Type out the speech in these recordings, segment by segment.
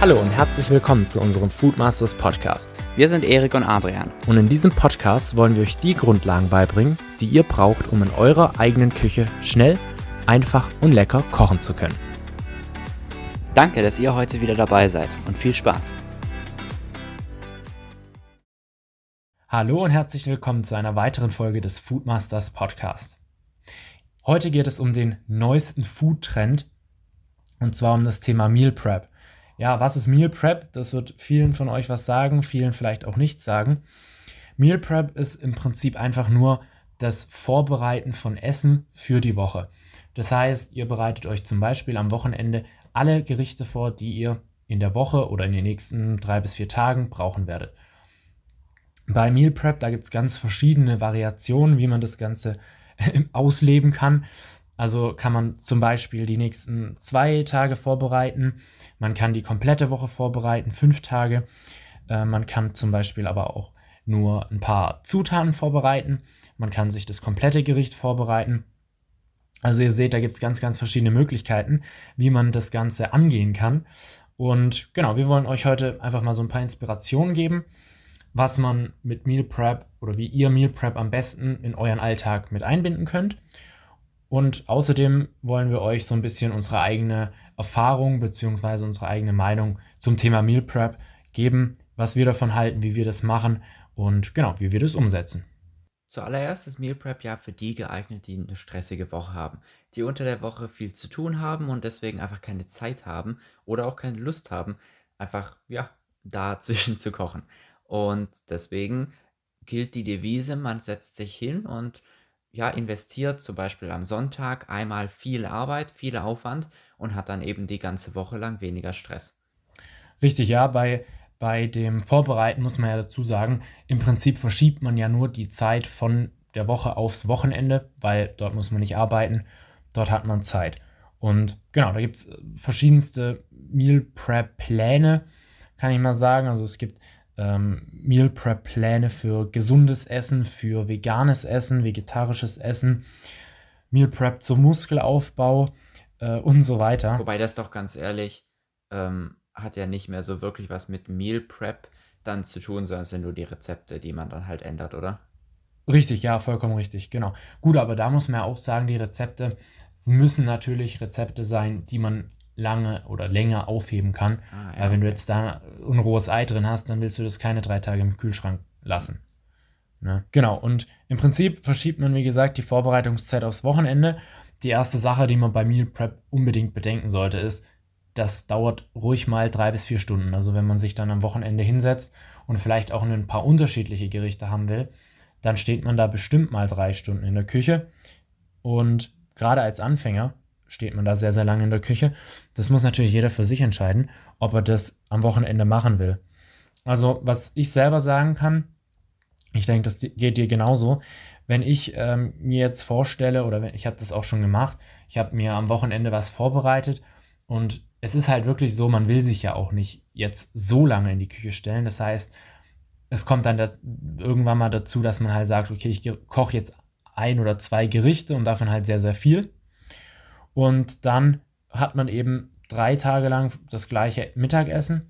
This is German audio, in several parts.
Hallo und herzlich willkommen zu unserem Foodmasters Podcast. Wir sind Erik und Adrian. Und in diesem Podcast wollen wir euch die Grundlagen beibringen, die ihr braucht, um in eurer eigenen Küche schnell, einfach und lecker kochen zu können. Danke, dass ihr heute wieder dabei seid und viel Spaß. Hallo und herzlich willkommen zu einer weiteren Folge des Foodmasters Podcast. Heute geht es um den neuesten Food-Trend und zwar um das Thema Meal Prep. Ja, was ist Meal Prep? Das wird vielen von euch was sagen, vielen vielleicht auch nichts sagen. Meal Prep ist im Prinzip einfach nur das Vorbereiten von Essen für die Woche. Das heißt, ihr bereitet euch zum Beispiel am Wochenende alle Gerichte vor, die ihr in der Woche oder in den nächsten drei bis vier Tagen brauchen werdet. Bei Meal Prep, da gibt es ganz verschiedene Variationen, wie man das Ganze ausleben kann. Also kann man zum Beispiel die nächsten zwei Tage vorbereiten. Man kann die komplette Woche vorbereiten, fünf Tage. Äh, man kann zum Beispiel aber auch nur ein paar Zutaten vorbereiten. Man kann sich das komplette Gericht vorbereiten. Also ihr seht, da gibt es ganz, ganz verschiedene Möglichkeiten, wie man das Ganze angehen kann. Und genau, wir wollen euch heute einfach mal so ein paar Inspirationen geben, was man mit Meal Prep oder wie ihr Meal Prep am besten in euren Alltag mit einbinden könnt. Und außerdem wollen wir euch so ein bisschen unsere eigene Erfahrung bzw. unsere eigene Meinung zum Thema Meal Prep geben, was wir davon halten, wie wir das machen und genau, wie wir das umsetzen. Zuallererst ist Meal Prep ja für die geeignet, die eine stressige Woche haben, die unter der Woche viel zu tun haben und deswegen einfach keine Zeit haben oder auch keine Lust haben, einfach ja, dazwischen zu kochen. Und deswegen gilt die Devise, man setzt sich hin und ja, investiert zum Beispiel am Sonntag einmal viel Arbeit, viel Aufwand und hat dann eben die ganze Woche lang weniger Stress. Richtig, ja, bei, bei dem Vorbereiten muss man ja dazu sagen, im Prinzip verschiebt man ja nur die Zeit von der Woche aufs Wochenende, weil dort muss man nicht arbeiten, dort hat man Zeit. Und genau, da gibt es verschiedenste Meal Prep Pläne, kann ich mal sagen. Also es gibt ähm, Meal Prep Pläne für gesundes Essen, für veganes Essen, vegetarisches Essen, Meal Prep zum Muskelaufbau äh, und so weiter. Wobei das doch ganz ehrlich ähm, hat ja nicht mehr so wirklich was mit Meal Prep dann zu tun, sondern es sind nur die Rezepte, die man dann halt ändert, oder? Richtig, ja, vollkommen richtig, genau. Gut, aber da muss man ja auch sagen, die Rezepte müssen natürlich Rezepte sein, die man lange oder länger aufheben kann. Ah, ja, Weil wenn okay. du jetzt da ein rohes Ei drin hast, dann willst du das keine drei Tage im Kühlschrank lassen. Ne? Genau, und im Prinzip verschiebt man, wie gesagt, die Vorbereitungszeit aufs Wochenende. Die erste Sache, die man bei Meal Prep unbedingt bedenken sollte, ist, das dauert ruhig mal drei bis vier Stunden. Also wenn man sich dann am Wochenende hinsetzt und vielleicht auch ein paar unterschiedliche Gerichte haben will, dann steht man da bestimmt mal drei Stunden in der Küche. Und gerade als Anfänger steht man da sehr, sehr lange in der Küche. Das muss natürlich jeder für sich entscheiden, ob er das am Wochenende machen will. Also, was ich selber sagen kann, ich denke, das geht dir genauso. Wenn ich ähm, mir jetzt vorstelle, oder wenn, ich habe das auch schon gemacht, ich habe mir am Wochenende was vorbereitet und es ist halt wirklich so, man will sich ja auch nicht jetzt so lange in die Küche stellen. Das heißt, es kommt dann das, irgendwann mal dazu, dass man halt sagt, okay, ich koche jetzt ein oder zwei Gerichte und davon halt sehr, sehr viel. Und dann hat man eben drei Tage lang das gleiche Mittagessen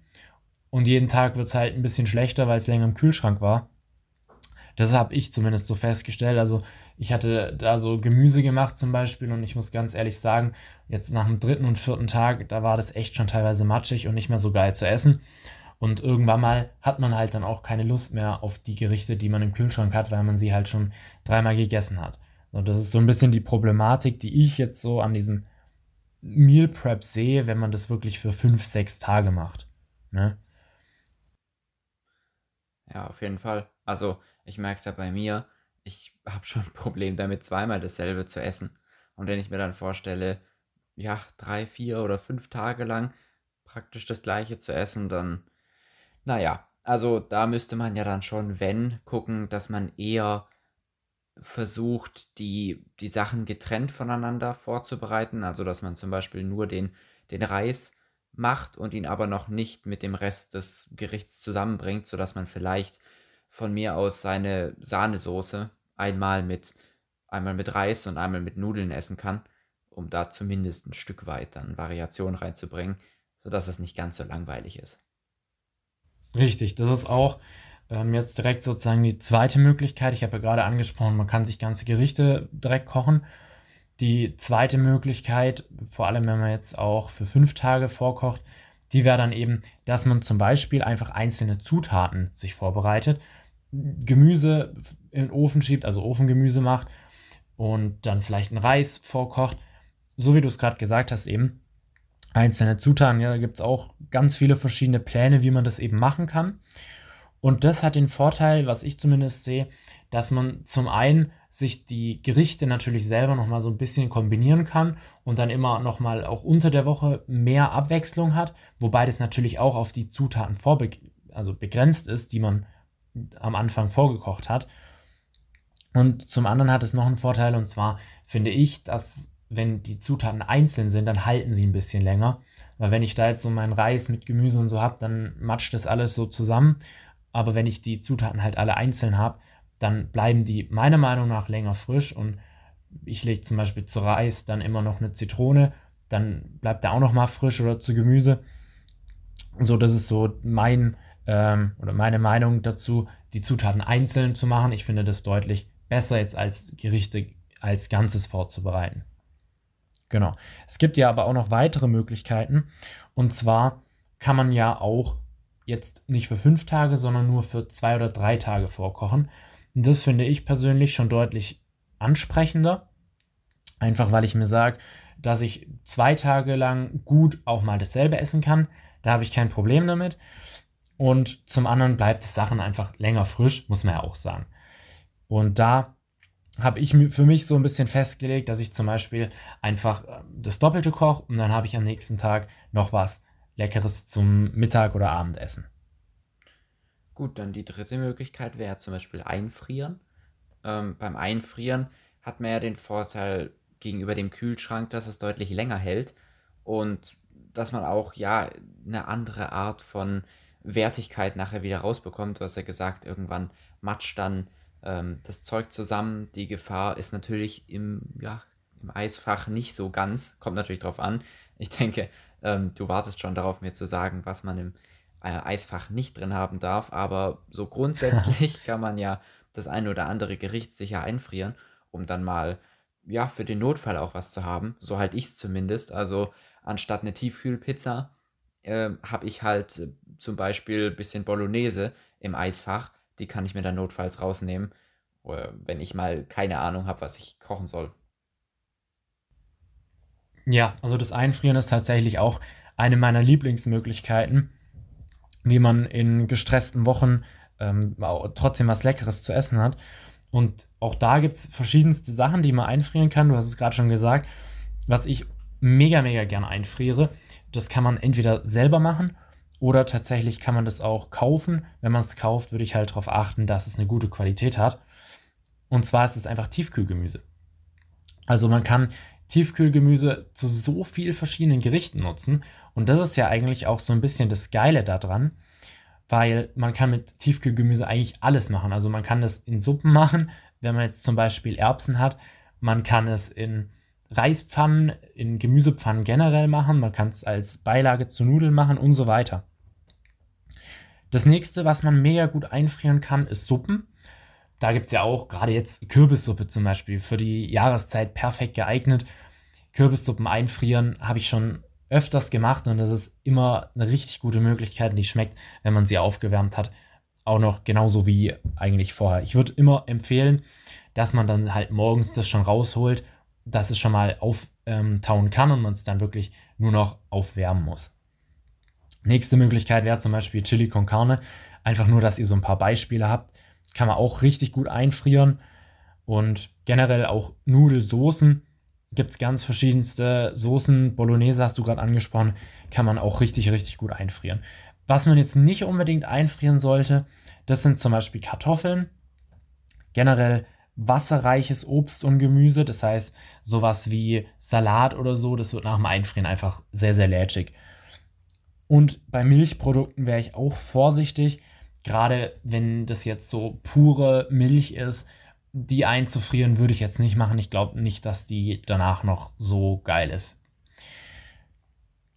und jeden Tag wird es halt ein bisschen schlechter, weil es länger im Kühlschrank war. Das habe ich zumindest so festgestellt. Also ich hatte da so Gemüse gemacht zum Beispiel und ich muss ganz ehrlich sagen, jetzt nach dem dritten und vierten Tag, da war das echt schon teilweise matschig und nicht mehr so geil zu essen. Und irgendwann mal hat man halt dann auch keine Lust mehr auf die Gerichte, die man im Kühlschrank hat, weil man sie halt schon dreimal gegessen hat. So, das ist so ein bisschen die Problematik, die ich jetzt so an diesem Meal Prep sehe, wenn man das wirklich für fünf, sechs Tage macht. Ne? Ja, auf jeden Fall. Also, ich merke es ja bei mir, ich habe schon ein Problem damit, zweimal dasselbe zu essen. Und wenn ich mir dann vorstelle, ja, drei, vier oder fünf Tage lang praktisch das gleiche zu essen, dann, naja, also da müsste man ja dann schon, wenn, gucken, dass man eher versucht, die, die Sachen getrennt voneinander vorzubereiten. Also, dass man zum Beispiel nur den, den Reis macht und ihn aber noch nicht mit dem Rest des Gerichts zusammenbringt, sodass man vielleicht von mir aus seine Sahnesoße einmal mit, einmal mit Reis und einmal mit Nudeln essen kann, um da zumindest ein Stück weit dann Variation reinzubringen, sodass es nicht ganz so langweilig ist. Richtig, das ist auch ähm, jetzt direkt sozusagen die zweite Möglichkeit. Ich habe ja gerade angesprochen, man kann sich ganze Gerichte direkt kochen. Die zweite Möglichkeit, vor allem wenn man jetzt auch für fünf Tage vorkocht, die wäre dann eben, dass man zum Beispiel einfach einzelne Zutaten sich vorbereitet, Gemüse in den Ofen schiebt, also Ofengemüse macht und dann vielleicht einen Reis vorkocht. So wie du es gerade gesagt hast, eben einzelne Zutaten. Ja, da gibt es auch ganz viele verschiedene Pläne, wie man das eben machen kann. Und das hat den Vorteil, was ich zumindest sehe, dass man zum einen sich die Gerichte natürlich selber nochmal so ein bisschen kombinieren kann und dann immer nochmal auch unter der Woche mehr Abwechslung hat, wobei das natürlich auch auf die Zutaten vorbe also begrenzt ist, die man am Anfang vorgekocht hat. Und zum anderen hat es noch einen Vorteil und zwar finde ich, dass wenn die Zutaten einzeln sind, dann halten sie ein bisschen länger. Weil wenn ich da jetzt so meinen Reis mit Gemüse und so habe, dann matscht das alles so zusammen. Aber wenn ich die Zutaten halt alle einzeln habe, dann bleiben die meiner Meinung nach länger frisch und ich lege zum Beispiel zu Reis dann immer noch eine Zitrone, dann bleibt der auch noch mal frisch oder zu Gemüse. So, das ist so mein ähm, oder meine Meinung dazu, die Zutaten einzeln zu machen. Ich finde das deutlich besser jetzt als Gerichte als Ganzes vorzubereiten. Genau. Es gibt ja aber auch noch weitere Möglichkeiten. Und zwar kann man ja auch jetzt nicht für fünf Tage, sondern nur für zwei oder drei Tage vorkochen. Und das finde ich persönlich schon deutlich ansprechender. Einfach weil ich mir sage, dass ich zwei Tage lang gut auch mal dasselbe essen kann. Da habe ich kein Problem damit. Und zum anderen bleibt die Sachen einfach länger frisch, muss man ja auch sagen. Und da habe ich für mich so ein bisschen festgelegt, dass ich zum Beispiel einfach äh, das Doppelte koche und dann habe ich am nächsten Tag noch was Leckeres zum Mittag oder Abendessen. Gut, dann die dritte Möglichkeit wäre zum Beispiel einfrieren. Ähm, beim Einfrieren hat man ja den Vorteil gegenüber dem Kühlschrank, dass es deutlich länger hält und dass man auch ja eine andere Art von Wertigkeit nachher wieder rausbekommt. Du hast ja gesagt, irgendwann matscht dann ähm, das Zeug zusammen. Die Gefahr ist natürlich im, ja, im Eisfach nicht so ganz, kommt natürlich drauf an. Ich denke, ähm, du wartest schon darauf, mir zu sagen, was man im äh, Eisfach nicht drin haben darf. Aber so grundsätzlich kann man ja das eine oder andere Gericht sicher einfrieren, um dann mal ja für den Notfall auch was zu haben. So halt ich es zumindest. Also anstatt eine Tiefkühlpizza äh, habe ich halt äh, zum Beispiel ein bisschen Bolognese im Eisfach. Die kann ich mir dann notfalls rausnehmen, äh, wenn ich mal keine Ahnung habe, was ich kochen soll. Ja, also das Einfrieren ist tatsächlich auch eine meiner Lieblingsmöglichkeiten wie man in gestressten Wochen ähm, trotzdem was Leckeres zu essen hat. Und auch da gibt es verschiedenste Sachen, die man einfrieren kann. Du hast es gerade schon gesagt. Was ich mega, mega gern einfriere, das kann man entweder selber machen oder tatsächlich kann man das auch kaufen. Wenn man es kauft, würde ich halt darauf achten, dass es eine gute Qualität hat. Und zwar ist es einfach Tiefkühlgemüse. Also man kann Tiefkühlgemüse zu so vielen verschiedenen Gerichten nutzen. Und das ist ja eigentlich auch so ein bisschen das Geile daran, weil man kann mit Tiefkühlgemüse eigentlich alles machen. Also man kann das in Suppen machen, wenn man jetzt zum Beispiel Erbsen hat. Man kann es in Reispfannen, in Gemüsepfannen generell machen. Man kann es als Beilage zu Nudeln machen und so weiter. Das nächste, was man mega gut einfrieren kann, ist Suppen. Da gibt es ja auch gerade jetzt Kürbissuppe zum Beispiel für die Jahreszeit perfekt geeignet. Kürbissuppen einfrieren habe ich schon öfters gemacht und das ist immer eine richtig gute Möglichkeit die schmeckt, wenn man sie aufgewärmt hat, auch noch genauso wie eigentlich vorher. Ich würde immer empfehlen, dass man dann halt morgens das schon rausholt, dass es schon mal auftauen kann und man es dann wirklich nur noch aufwärmen muss. Nächste Möglichkeit wäre zum Beispiel Chili con Carne. Einfach nur, dass ihr so ein paar Beispiele habt kann man auch richtig gut einfrieren. Und generell auch Nudelsoßen gibt es ganz verschiedenste Soßen. Bolognese hast du gerade angesprochen, kann man auch richtig, richtig gut einfrieren. Was man jetzt nicht unbedingt einfrieren sollte, das sind zum Beispiel Kartoffeln. Generell wasserreiches Obst und Gemüse, das heißt sowas wie Salat oder so, das wird nach dem Einfrieren einfach sehr, sehr lätschig. Und bei Milchprodukten wäre ich auch vorsichtig, Gerade wenn das jetzt so pure Milch ist, die einzufrieren würde ich jetzt nicht machen. Ich glaube nicht, dass die danach noch so geil ist.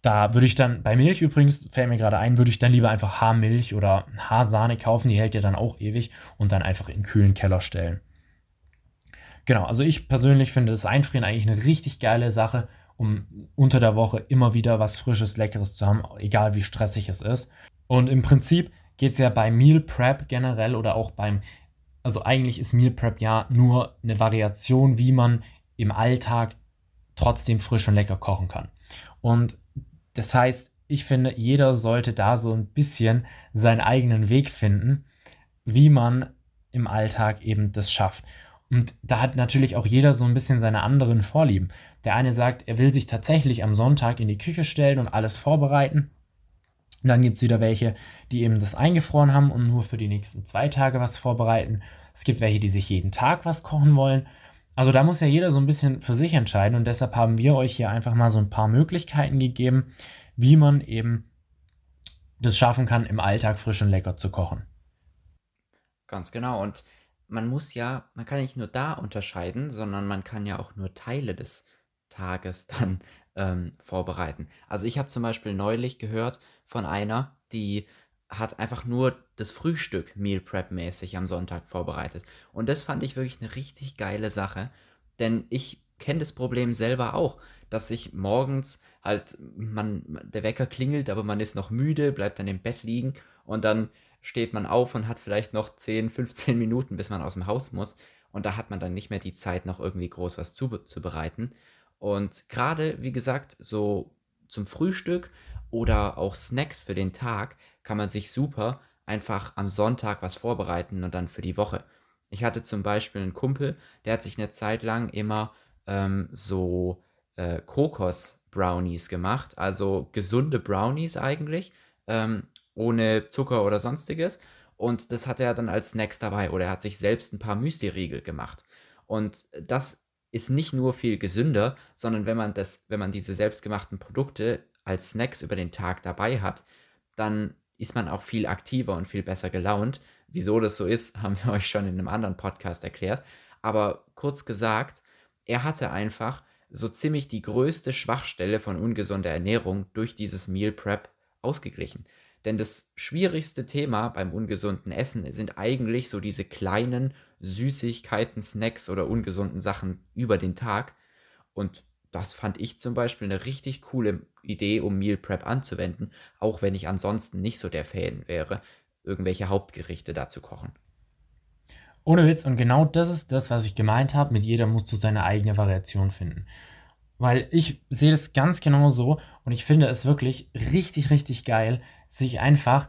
Da würde ich dann, bei Milch übrigens, fällt mir gerade ein, würde ich dann lieber einfach Haarmilch oder Haarsahne kaufen, die hält ja dann auch ewig und dann einfach in kühlen Keller stellen. Genau, also ich persönlich finde das Einfrieren eigentlich eine richtig geile Sache, um unter der Woche immer wieder was Frisches, Leckeres zu haben, egal wie stressig es ist. Und im Prinzip geht es ja bei Meal Prep generell oder auch beim, also eigentlich ist Meal Prep ja nur eine Variation, wie man im Alltag trotzdem frisch und lecker kochen kann. Und das heißt, ich finde, jeder sollte da so ein bisschen seinen eigenen Weg finden, wie man im Alltag eben das schafft. Und da hat natürlich auch jeder so ein bisschen seine anderen Vorlieben. Der eine sagt, er will sich tatsächlich am Sonntag in die Küche stellen und alles vorbereiten. Und dann gibt es wieder welche, die eben das eingefroren haben und nur für die nächsten zwei Tage was vorbereiten. Es gibt welche, die sich jeden Tag was kochen wollen. Also da muss ja jeder so ein bisschen für sich entscheiden und deshalb haben wir euch hier einfach mal so ein paar Möglichkeiten gegeben, wie man eben das schaffen kann, im Alltag frisch und lecker zu kochen. Ganz genau. Und man muss ja, man kann nicht nur da unterscheiden, sondern man kann ja auch nur Teile des Tages dann ähm, vorbereiten. Also ich habe zum Beispiel neulich gehört von einer, die hat einfach nur das Frühstück Meal Prep mäßig am Sonntag vorbereitet. Und das fand ich wirklich eine richtig geile Sache, denn ich kenne das Problem selber auch, dass sich morgens halt man der Wecker klingelt, aber man ist noch müde, bleibt dann im Bett liegen und dann steht man auf und hat vielleicht noch 10, 15 Minuten, bis man aus dem Haus muss und da hat man dann nicht mehr die Zeit noch irgendwie groß was zuzubereiten. Und gerade wie gesagt, so zum Frühstück oder auch Snacks für den Tag kann man sich super einfach am Sonntag was vorbereiten und dann für die Woche. Ich hatte zum Beispiel einen Kumpel, der hat sich eine Zeit lang immer ähm, so äh, Kokos-Brownies gemacht, also gesunde Brownies eigentlich, ähm, ohne Zucker oder sonstiges. Und das hat er dann als Snacks dabei oder er hat sich selbst ein paar Müsli-Riegel gemacht. Und das ist nicht nur viel gesünder, sondern wenn man das, wenn man diese selbstgemachten Produkte als Snacks über den Tag dabei hat, dann ist man auch viel aktiver und viel besser gelaunt. Wieso das so ist, haben wir euch schon in einem anderen Podcast erklärt. Aber kurz gesagt, er hatte einfach so ziemlich die größte Schwachstelle von ungesunder Ernährung durch dieses Meal Prep ausgeglichen. Denn das schwierigste Thema beim ungesunden Essen sind eigentlich so diese kleinen Süßigkeiten, Snacks oder ungesunden Sachen über den Tag. Und das fand ich zum Beispiel eine richtig coole Idee, um Meal Prep anzuwenden, auch wenn ich ansonsten nicht so der Fan wäre, irgendwelche Hauptgerichte da zu kochen. Ohne Witz, und genau das ist das, was ich gemeint habe, mit jeder musst du seine eigene Variation finden. Weil ich sehe das ganz genau so und ich finde es wirklich richtig, richtig geil, sich einfach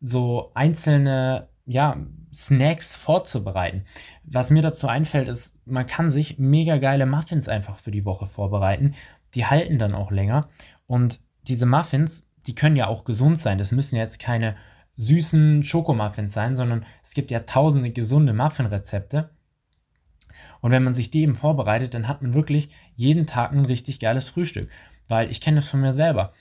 so einzelne ja, Snacks vorzubereiten. Was mir dazu einfällt, ist, man kann sich mega geile Muffins einfach für die Woche vorbereiten. Die halten dann auch länger. Und diese Muffins, die können ja auch gesund sein. Das müssen jetzt keine süßen Schokomuffins sein, sondern es gibt ja tausende gesunde Muffin-Rezepte. Und wenn man sich die eben vorbereitet, dann hat man wirklich jeden Tag ein richtig geiles Frühstück. Weil ich kenne das von mir selber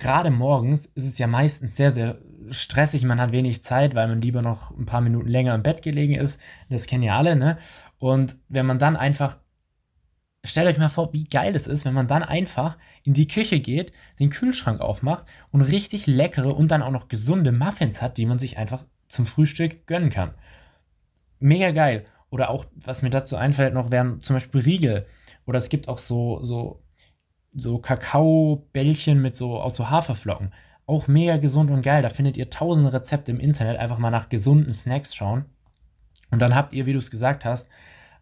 gerade morgens ist es ja meistens sehr, sehr stressig. Man hat wenig Zeit, weil man lieber noch ein paar Minuten länger im Bett gelegen ist. Das kennen ja alle, ne? Und wenn man dann einfach, stellt euch mal vor, wie geil es ist, wenn man dann einfach in die Küche geht, den Kühlschrank aufmacht und richtig leckere und dann auch noch gesunde Muffins hat, die man sich einfach zum Frühstück gönnen kann. Mega geil. Oder auch, was mir dazu einfällt, noch wären zum Beispiel Riegel. Oder es gibt auch so, so so Kakaobällchen mit so aus so Haferflocken. Auch mega gesund und geil. Da findet ihr tausende Rezepte im Internet. Einfach mal nach gesunden Snacks schauen. Und dann habt ihr, wie du es gesagt hast,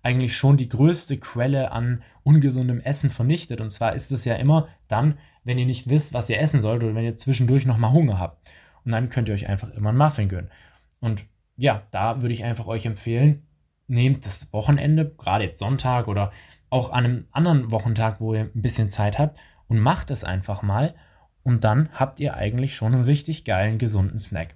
eigentlich schon die größte Quelle an ungesundem Essen vernichtet. Und zwar ist es ja immer dann, wenn ihr nicht wisst, was ihr essen sollt oder wenn ihr zwischendurch nochmal Hunger habt. Und dann könnt ihr euch einfach immer einen Muffin gönnen. Und ja, da würde ich einfach euch empfehlen, nehmt das Wochenende, gerade jetzt Sonntag oder auch an einem anderen Wochentag, wo ihr ein bisschen Zeit habt und macht es einfach mal und dann habt ihr eigentlich schon einen richtig geilen, gesunden Snack.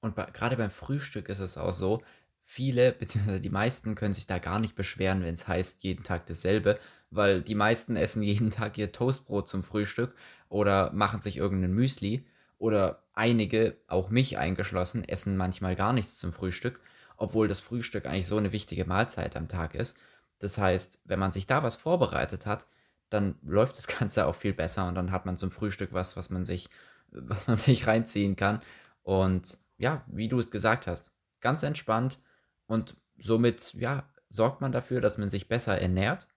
Und bei, gerade beim Frühstück ist es auch so, viele bzw. die meisten können sich da gar nicht beschweren, wenn es heißt, jeden Tag dasselbe, weil die meisten essen jeden Tag ihr Toastbrot zum Frühstück oder machen sich irgendein Müsli oder einige, auch mich eingeschlossen, essen manchmal gar nichts zum Frühstück, obwohl das Frühstück eigentlich so eine wichtige Mahlzeit am Tag ist. Das heißt, wenn man sich da was vorbereitet hat, dann läuft das Ganze auch viel besser und dann hat man zum Frühstück was, was man sich, was man sich reinziehen kann. Und ja, wie du es gesagt hast, ganz entspannt und somit, ja, sorgt man dafür, dass man sich besser ernährt,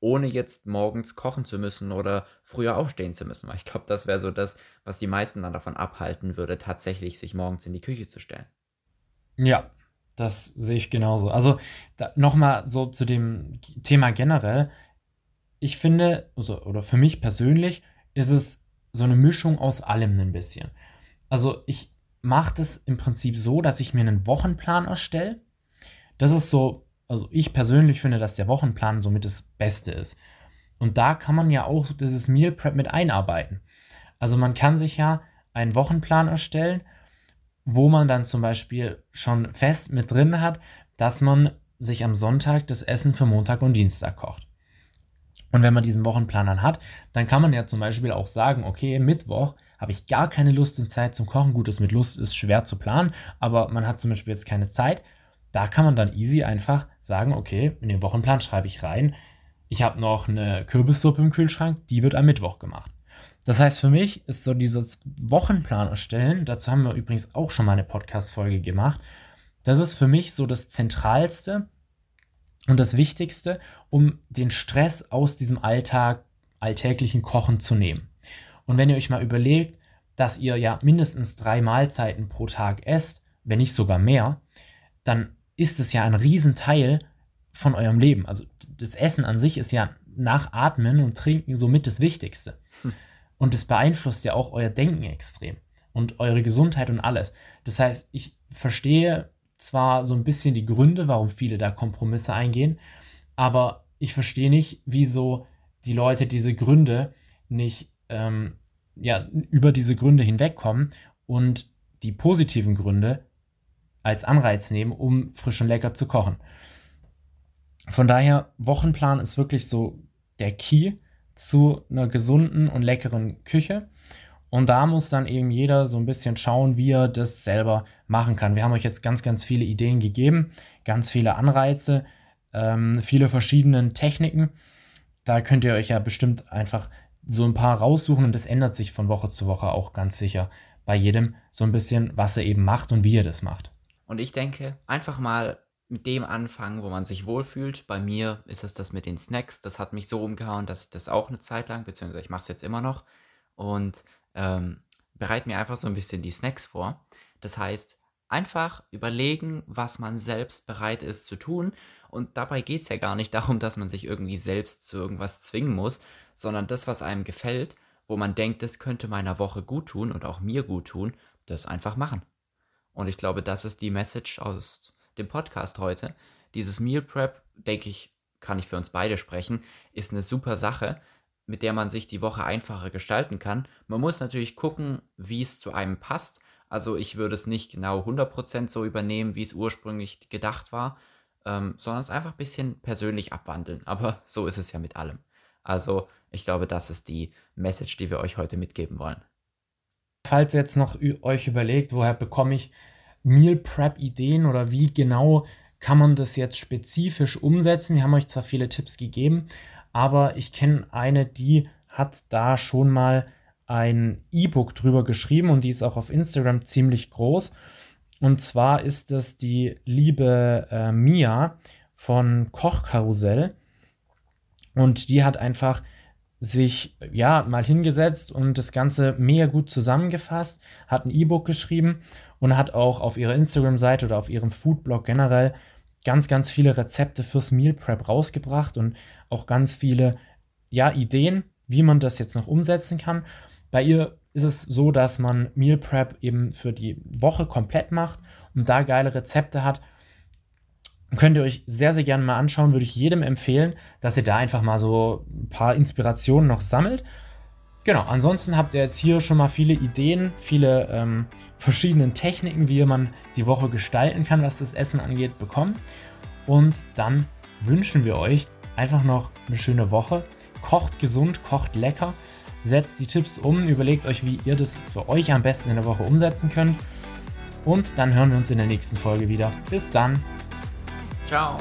ohne jetzt morgens kochen zu müssen oder früher aufstehen zu müssen. Weil ich glaube, das wäre so das, was die meisten dann davon abhalten würde, tatsächlich sich morgens in die Küche zu stellen. Ja, das sehe ich genauso. Also nochmal so zu dem Thema generell. Ich finde, also, oder für mich persönlich, ist es so eine Mischung aus allem ein bisschen. Also ich mache das im Prinzip so, dass ich mir einen Wochenplan erstelle. Das ist so, also ich persönlich finde, dass der Wochenplan somit das Beste ist. Und da kann man ja auch dieses Meal Prep mit einarbeiten. Also man kann sich ja einen Wochenplan erstellen wo man dann zum Beispiel schon fest mit drin hat, dass man sich am Sonntag das Essen für Montag und Dienstag kocht. Und wenn man diesen Wochenplan dann hat, dann kann man ja zum Beispiel auch sagen, okay, Mittwoch habe ich gar keine Lust und Zeit zum Kochen. Gut, das mit Lust ist schwer zu planen, aber man hat zum Beispiel jetzt keine Zeit. Da kann man dann easy einfach sagen, okay, in den Wochenplan schreibe ich rein, ich habe noch eine Kürbissuppe im Kühlschrank, die wird am Mittwoch gemacht. Das heißt, für mich ist so dieses Wochenplan erstellen, dazu haben wir übrigens auch schon mal eine Podcast-Folge gemacht, das ist für mich so das Zentralste und das Wichtigste, um den Stress aus diesem Alltag, alltäglichen Kochen zu nehmen. Und wenn ihr euch mal überlegt, dass ihr ja mindestens drei Mahlzeiten pro Tag esst, wenn nicht sogar mehr, dann ist es ja ein Riesenteil von eurem Leben. Also das Essen an sich ist ja nach Atmen und Trinken somit das Wichtigste. Hm. Und es beeinflusst ja auch euer Denken extrem und eure Gesundheit und alles. Das heißt, ich verstehe zwar so ein bisschen die Gründe, warum viele da Kompromisse eingehen, aber ich verstehe nicht, wieso die Leute diese Gründe nicht ähm, ja, über diese Gründe hinwegkommen und die positiven Gründe als Anreiz nehmen, um frisch und lecker zu kochen. Von daher, Wochenplan ist wirklich so der Key zu einer gesunden und leckeren Küche. Und da muss dann eben jeder so ein bisschen schauen, wie er das selber machen kann. Wir haben euch jetzt ganz, ganz viele Ideen gegeben, ganz viele Anreize, ähm, viele verschiedene Techniken. Da könnt ihr euch ja bestimmt einfach so ein paar raussuchen und das ändert sich von Woche zu Woche auch ganz sicher bei jedem so ein bisschen, was er eben macht und wie er das macht. Und ich denke, einfach mal mit dem anfangen, wo man sich wohlfühlt. Bei mir ist es das mit den Snacks. Das hat mich so umgehauen, dass ich das auch eine Zeit lang, beziehungsweise ich mache es jetzt immer noch und ähm, bereite mir einfach so ein bisschen die Snacks vor. Das heißt, einfach überlegen, was man selbst bereit ist zu tun. Und dabei geht es ja gar nicht darum, dass man sich irgendwie selbst zu irgendwas zwingen muss, sondern das, was einem gefällt, wo man denkt, das könnte meiner Woche gut tun und auch mir gut tun, das einfach machen. Und ich glaube, das ist die Message aus dem Podcast heute. Dieses Meal Prep, denke ich, kann ich für uns beide sprechen, ist eine super Sache, mit der man sich die Woche einfacher gestalten kann. Man muss natürlich gucken, wie es zu einem passt. Also ich würde es nicht genau 100% so übernehmen, wie es ursprünglich gedacht war, ähm, sondern es einfach ein bisschen persönlich abwandeln. Aber so ist es ja mit allem. Also ich glaube, das ist die Message, die wir euch heute mitgeben wollen. Falls ihr jetzt noch euch überlegt, woher bekomme ich Meal Prep Ideen oder wie genau kann man das jetzt spezifisch umsetzen? Wir haben euch zwar viele Tipps gegeben, aber ich kenne eine, die hat da schon mal ein E-Book drüber geschrieben und die ist auch auf Instagram ziemlich groß. Und zwar ist es die liebe äh, Mia von Kochkarussell. Und die hat einfach sich ja mal hingesetzt und das Ganze mega gut zusammengefasst, hat ein E-Book geschrieben und hat auch auf ihrer Instagram-Seite oder auf ihrem Foodblog generell ganz, ganz viele Rezepte fürs Meal Prep rausgebracht und auch ganz viele ja, Ideen, wie man das jetzt noch umsetzen kann. Bei ihr ist es so, dass man Meal Prep eben für die Woche komplett macht und da geile Rezepte hat. Könnt ihr euch sehr, sehr gerne mal anschauen, würde ich jedem empfehlen, dass ihr da einfach mal so ein paar Inspirationen noch sammelt Genau, ansonsten habt ihr jetzt hier schon mal viele Ideen, viele ähm, verschiedene Techniken, wie man die Woche gestalten kann, was das Essen angeht, bekommen. Und dann wünschen wir euch einfach noch eine schöne Woche. Kocht gesund, kocht lecker, setzt die Tipps um, überlegt euch, wie ihr das für euch am besten in der Woche umsetzen könnt. Und dann hören wir uns in der nächsten Folge wieder. Bis dann. Ciao.